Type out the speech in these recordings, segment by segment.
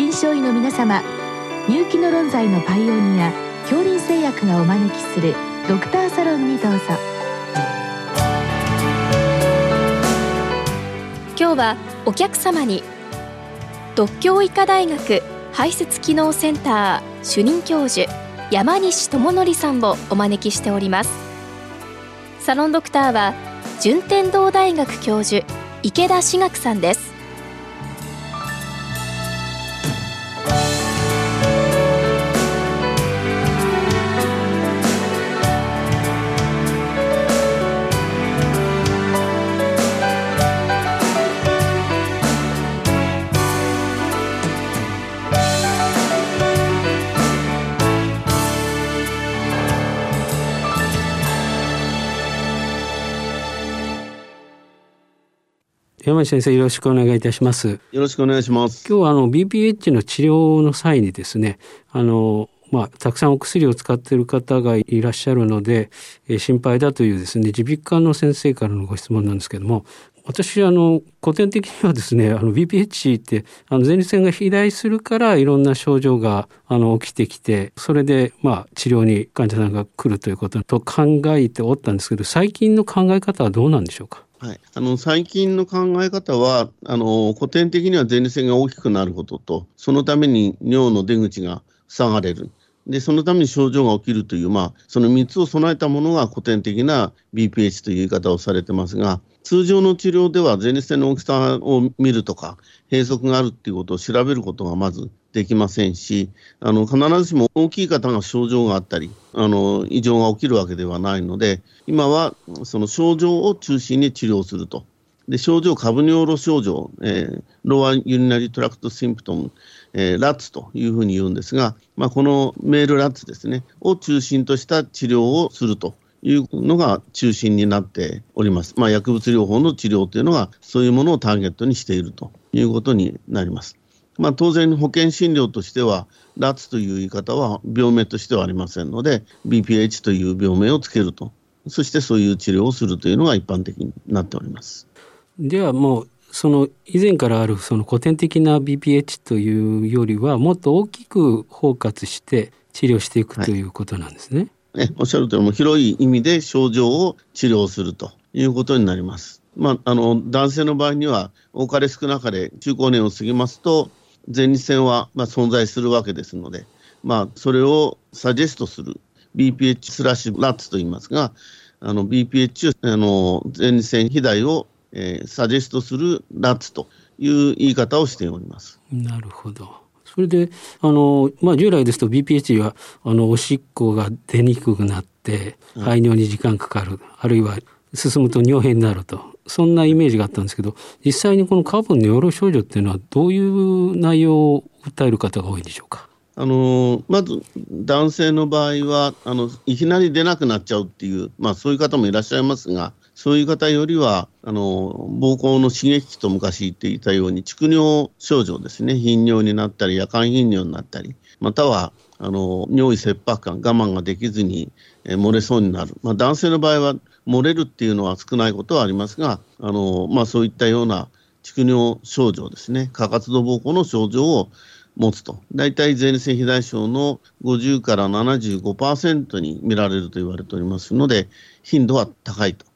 臨床医の皆様入気の論剤のパイオニア恐林製薬がお招きするドクターサロンにどうぞ。今日はお客様に独協医科大学排泄機能センター主任教授山西智則さんをお招きしております。サロンドクターは順天堂大学教授池田志学さんです。山内先生よろしくお願いいたします。よろしくお願いします。今日はあの BPH の治療の際にですね、あのまあ、たくさんお薬を使っている方がいらっしゃるので、えー、心配だというですね耳鼻科の先生からのご質問なんですけども私あの古典的にはですねあの BPH ってあの前立腺が肥大するからいろんな症状があの起きてきてそれでまあ治療に患者さんが来るということと考えておったんですけど最近の考え方はどうなんでしょうか？はい、あの最近の考え方はあの、古典的には前立腺が大きくなることと、そのために尿の出口が塞がれる。で、そのために症状が起きるという、まあ、その3つを備えたものが古典的な BPH という言い方をされてますが、通常の治療では前立腺の大きさを見るとか、閉塞があるっていうことを調べることがまずできませんし、あの必ずしも大きい方が症状があったり、あの異常が起きるわけではないので、今はその症状を中心に治療すると。で症状、下部尿路症状、えー、 lower urinary tract symptom、えー、 LUTS というふうに言うんですが、まあ、この male LUTS ですね、を中心とした治療をするというのが中心になっております。まあ、薬物療法の治療というのが、そういうものをターゲットにしているということになります。まあ、当然、保険診療としては、 LUTS という言い方は病名としてはありませんので、BPH という病名をつけると、そしてそういう治療をするというのが一般的になっております。ではもうその以前からあるその古典的な BPH というよりはもっと大きく包括して治療していくということなんですね。はい、おっしゃるとおり広い意味で症状を治療するということになります。まあ、あの男性の場合には多かれ少なかれ中高年を過ぎますと前立腺はまあ存在するわけですので、まあ、それをサジェストする BPH スラッシュラッツと言いますが、あの BPH あの前立腺肥大を、えー、サジェストするラッツという言い方をしております。なるほど。それであの、まあ、従来ですと BPH はあのおしっこが出にくくなって排尿に時間かかる、あるいは進むと尿変になると。そんなイメージがあったんですけど実際にこのカーボンの尿路症状っていうのはどういう内容を訴える方が多いんでしょうか？あのまず男性の場合はあのいきなり出なくなっちゃうっていう、まあ、そういう方もいらっしゃいますがそういう方よりはあの膀胱の刺激と昔言っていたように蓄尿症状ですね。頻尿になったり夜間頻尿になったりまたはあの尿意切迫感我慢ができずに、え漏れそうになる、まあ、男性の場合は漏れるっていうのは少ないことはありますが、あのまあ、そういったような蓄尿症状ですね、過活動膀胱の症状を持つと、大体前立腺肥大症の50から75%に見られると言われておりますので、頻度は高いと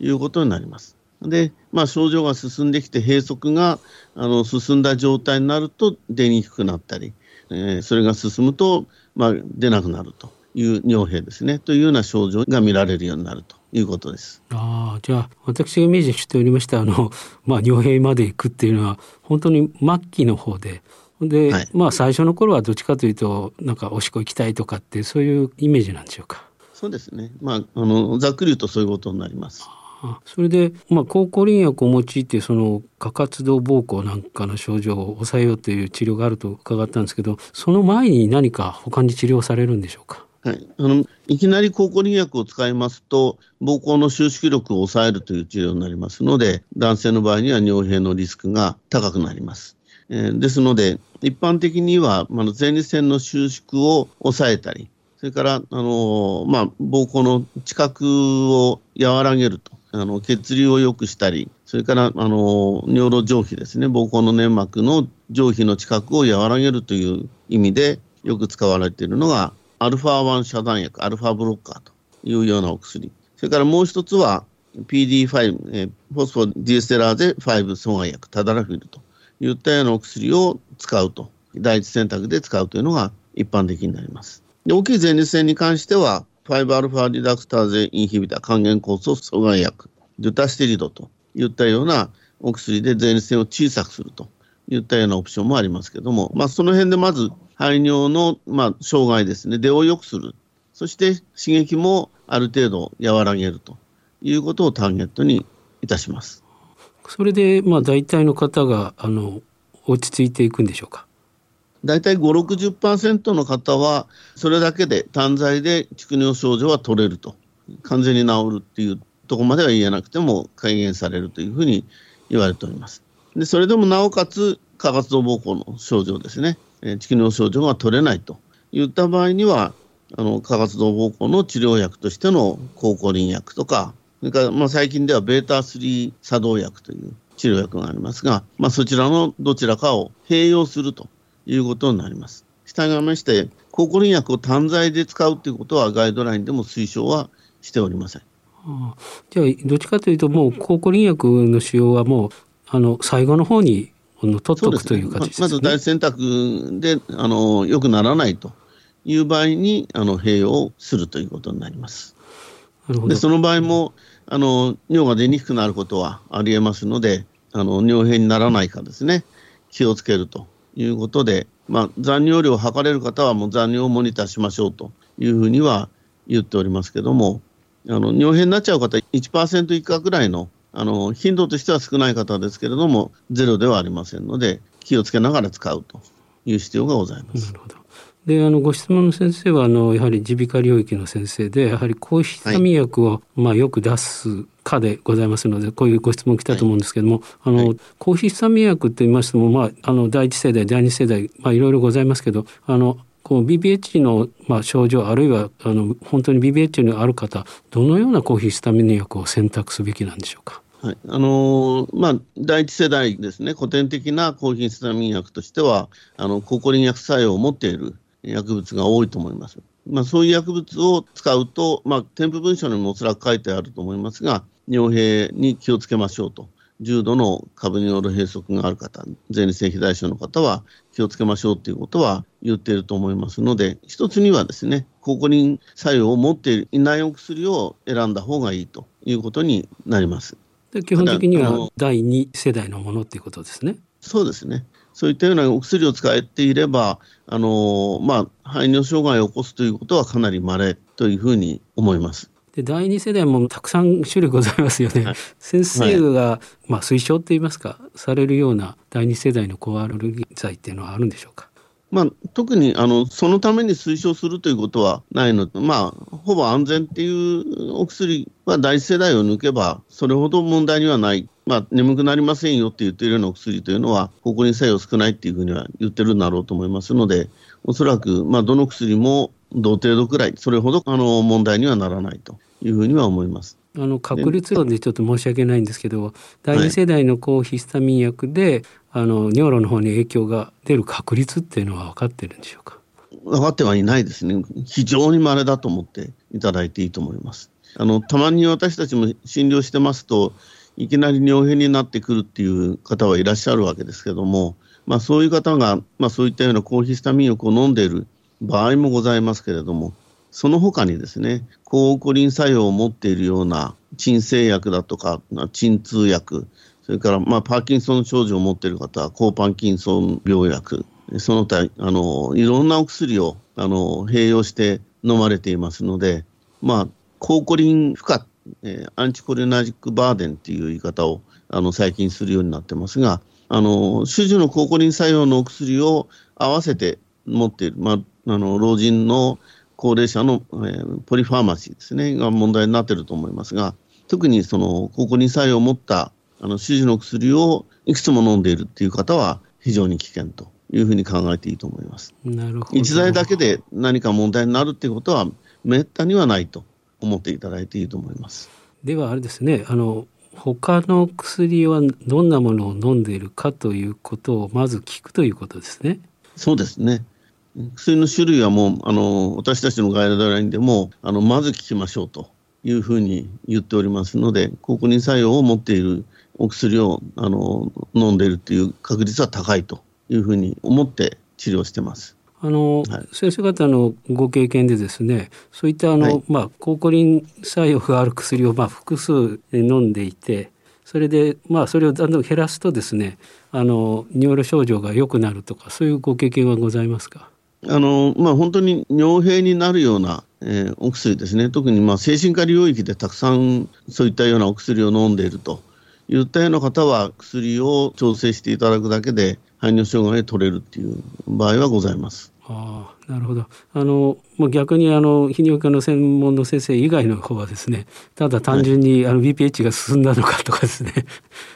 いうことになります。で、まあ、症状が進んできて、閉塞があの進んだ状態になると出にくくなったり、えー、それが進むと、まあ、出なくなるという尿閉ですね、というような症状が見られるようになると。いうことです。ああ、じゃあ私がイメージしておりましたあの まあ尿閉まで行くっていうのは本当に末期の方で。で、はい、まあ最初の頃はどっちかというとなんかおしっこ行きたいとかってそういうイメージなんでしょうか。そうですね。まああのざっくり言うとそういうことになります。それで、まあ、抗コリン薬を用いてその過活動膀胱なんかの症状を抑えようという治療があると伺ったんですけどその前に何か他に治療されるんでしょうか？はい、あのいきなり抗コリン薬を使いますと、膀胱の収縮力を抑えるという治療になりますので、男性の場合には尿閉のリスクが高くなります。えー、ですので、一般的には、まあ、前立腺の収縮を抑えたり、それから、あの、まあ、膀胱の知覚を和らげるとあの血流を良くしたり、それからあの尿路上皮ですね、膀胱の粘膜の上皮の近くを和らげるという意味でよく使われているのが、アルファ1遮断薬、アルファブロッカーというようなお薬。それからもう一つは、PD5、え、フォスフォディエステラーゼ5阻害薬、タダラフィルといったようなお薬を使うと、第一選択で使うというのが一般的になります。で大きい前立腺に関しては、5α リダクターゼインヒビタ還元酵素阻害薬、デュタステリドといったようなお薬で前立腺を小さくするといったようなオプションもありますけども、まあ、その辺でまず排尿の、まあ、障害ですね、出を良くする。そして刺激もある程度和らげるということをターゲットにいたします。それで、まあ、大体の方があの落ち着いていくんでしょうか？大体5、60%の方は、それだけで単剤で蓄尿症状は取れると、完全に治るっていうところまでは言えなくても改善されるというふうに言われております。でそれでもなおかつ、過活動膀胱の症状ですね、えー、蓄尿症状が取れないといった場合には、あの過活動膀胱の治療薬としての抗コリン薬とか、それからまあ最近では β3 作動薬という治療薬がありますが、まあ、そちらのどちらかを併用するということになります。従いまして、抗コリン薬を単剤で使うということはガイドラインでも推奨はしておりません。ああじゃあどっちかというともう抗コリン薬の使用はもうあの最後の方に取っておくという形ですね。まず第一選択であの良くならないという場合にあの併用するということになります。でその場合もあの尿が出にくくなることはありえますのであの尿変にならないかですね気をつけるということで、まあ、残尿量を測れる方はもう残尿をモニターしましょうというふうには言っておりますけども、あの尿変になっちゃう方、1%以下ぐらいのあの頻度としては少ない方ですけれども、ゼロではありませんので、気をつけながら使うという必要がございます。なるほど。であのご質問の先生はあのやはり耳鼻科領域の先生でやはり抗ヒスタミン薬を、はい、まあ、よく出す科でございますのでこういうご質問来たと思うんですけども、はい、あの、はい、抗ヒスタミン薬と言いましても、まあ、あの第一世代第二世代、まあ、いろいろございますけどあのこう BBH の、まあ、症状あるいはあの本当に BBH にある方どのような抗ヒスタミン薬を選択すべきなんでしょうか？はいあのー、まあ、第一世代ですね、古典的な抗ヒスタミン薬としては、あの抗コリン薬作用を持っている薬物が多いと思います。まあ、そういう薬物を使うと、まあ、添付文書にもおそらく書いてあると思いますが、尿閉に気をつけましょうと。重度の株による閉塞がある方、前立腺肥大症の方は気をつけましょうということは言っていると思いますので、一つにはですね、抗コリン作用を持っていないお薬を選んだ方がいいということになります。で基本的には第2世代のものっていうことですね。そうですね。そういったようなお薬を使っていれば、あのまあ、排尿障害を起こすということはかなり稀というふうに思います。で第2世代もたくさん種類ございますよね。はい、先生が、はい、まあ、推奨って言いますかされるような第2世代の抗アレルギー剤っていうのはあるんでしょうか？まあ、特にあのそのために推奨するということはないの。で、まあ、ほぼ安全っていうお薬は第一世代を抜けば、それほど問題にはない、まあ、眠くなりませんよって言っているようなお薬というのは、ここに作用少ないっていうふうには言ってるんだろうと思いますので、おそらく、まあ、どの薬も同程度くらい、それほどあの問題にはならないというふうには思います。あの確率論でちょっと申し訳ないんですけど、第二世代の抗ヒスタミン薬で、あの尿路の方に影響が出る確率っていうのは分かってるんでしょうか？分かってはいないですね。非常に稀だと思っていただいていいと思います。あのたまに私たちも診療してますと、いきなり尿変になってくるっていう方はいらっしゃるわけですけども、まあ、そういう方が、まあ、そういったような抗ヒスタミン薬を飲んでいる場合もございますけれども、その他にですね、抗コリン作用を持っているような鎮静薬だとか、鎮痛薬、それから、まあ、パーキンソン症状を持っている方は、抗パンキンソン病薬、その他、あの、いろんなお薬を、あの、併用して飲まれていますので、まあ、抗コリン負荷、えー、アンチコリナジックバーデンっていう言い方を、あの、最近するようになってますが、あの、種々の抗コリン作用のお薬を合わせて持っている、まあ、あの、老人の高齢者の、えー、ポリファーマシーですね、が問題になっていると思いますが、特にその、抗コリン作用を持ったあの種々の薬をいくつも飲んでいるっていう方は非常に危険というふうに考えていいと思います。なるほど一剤だけで何か問題になるっていうことはめったにはないと思っていただいていいと思います。ではあれですねあの他の薬はどんなものを飲んでいるかということをまず聞くということですね。そうですね。薬の種類はもうあの私たちのガイドラインでもあのまず聞きましょうというふうに言っておりますので抗コリン作用を持っているお薬をあの飲んでいるという確率は高いというふうに思って治療してます。あの、はい、先生方のご経験でですねそういったあの、はい、まあ、抗コリン作用がある薬をまあ複数飲んでいてそれでまあそれをだんだん減らすとですねあの尿路症状が良くなるとかそういうご経験はございますか？あのまあ、本当に尿閉になるような、えー、お薬ですね、特にまあ精神科領域でたくさんそういったようなお薬を飲んでいるといったような方は、薬を調整していただくだけで、排尿障害取れるっていう場合はございます。ああなるほどあの、まあ、逆にあの泌尿器科の専門の先生以外の方はですねただ単純にあの BPH が進んだのかとかですね、はい、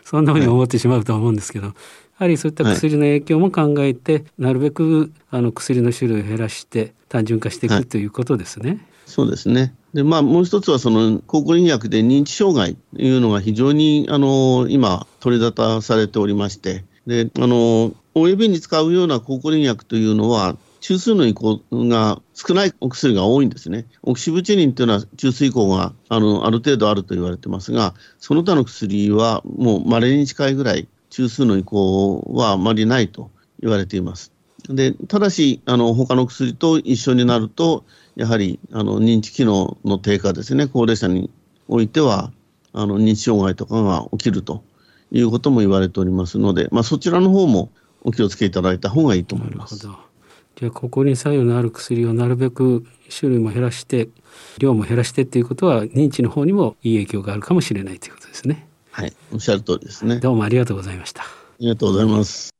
そんなふうに思ってしまうと思うんですけど、やはりそういった薬の影響も考えて、はい、なるべくあの薬の種類を減らして単純化していく、はい、ということですね。そうですね。で、まあ、もう一つは、その、抗コリン薬で認知障害というのが非常に、あの、今、取り沙汰されておりまして、で、あの、OAB に使うような抗コリン薬というのは、中枢の移行が少ないお薬が多いんですね。オキシブチニンというのは中枢移行があのある程度あると言われてますが、その他の薬はもう稀に近いぐらい中枢の移行はあまりないと言われています。でただし、あの他の薬と一緒になると、やはりあの認知機能の低下ですね、高齢者においては、あの認知障害とかが起きるということも言われておりますので、まあ、そちらの方もお気をつけいただいた方がいいと思います。じゃあここに作用のある薬をなるべく種類も減らして量も減らしてっていうことは認知の方にもいい影響があるかもしれないということですね。はい、おっしゃる通りですね。どうもありがとうございました。ありがとうございます。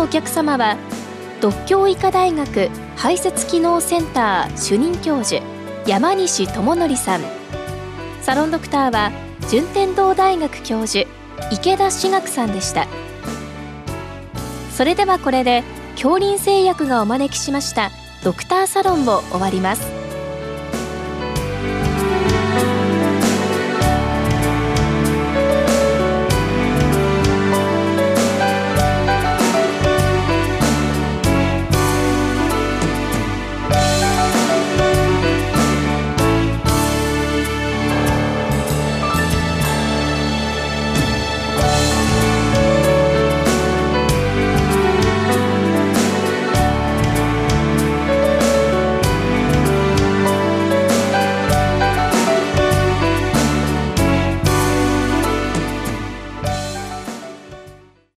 のお客様は独協医科大学排泄機能センター主任教授山西智則さん。サロンドクターは順天堂大学教授池田志学さんでした。それではこれで恐林製薬がお招きしましたドクターサロンを終わります。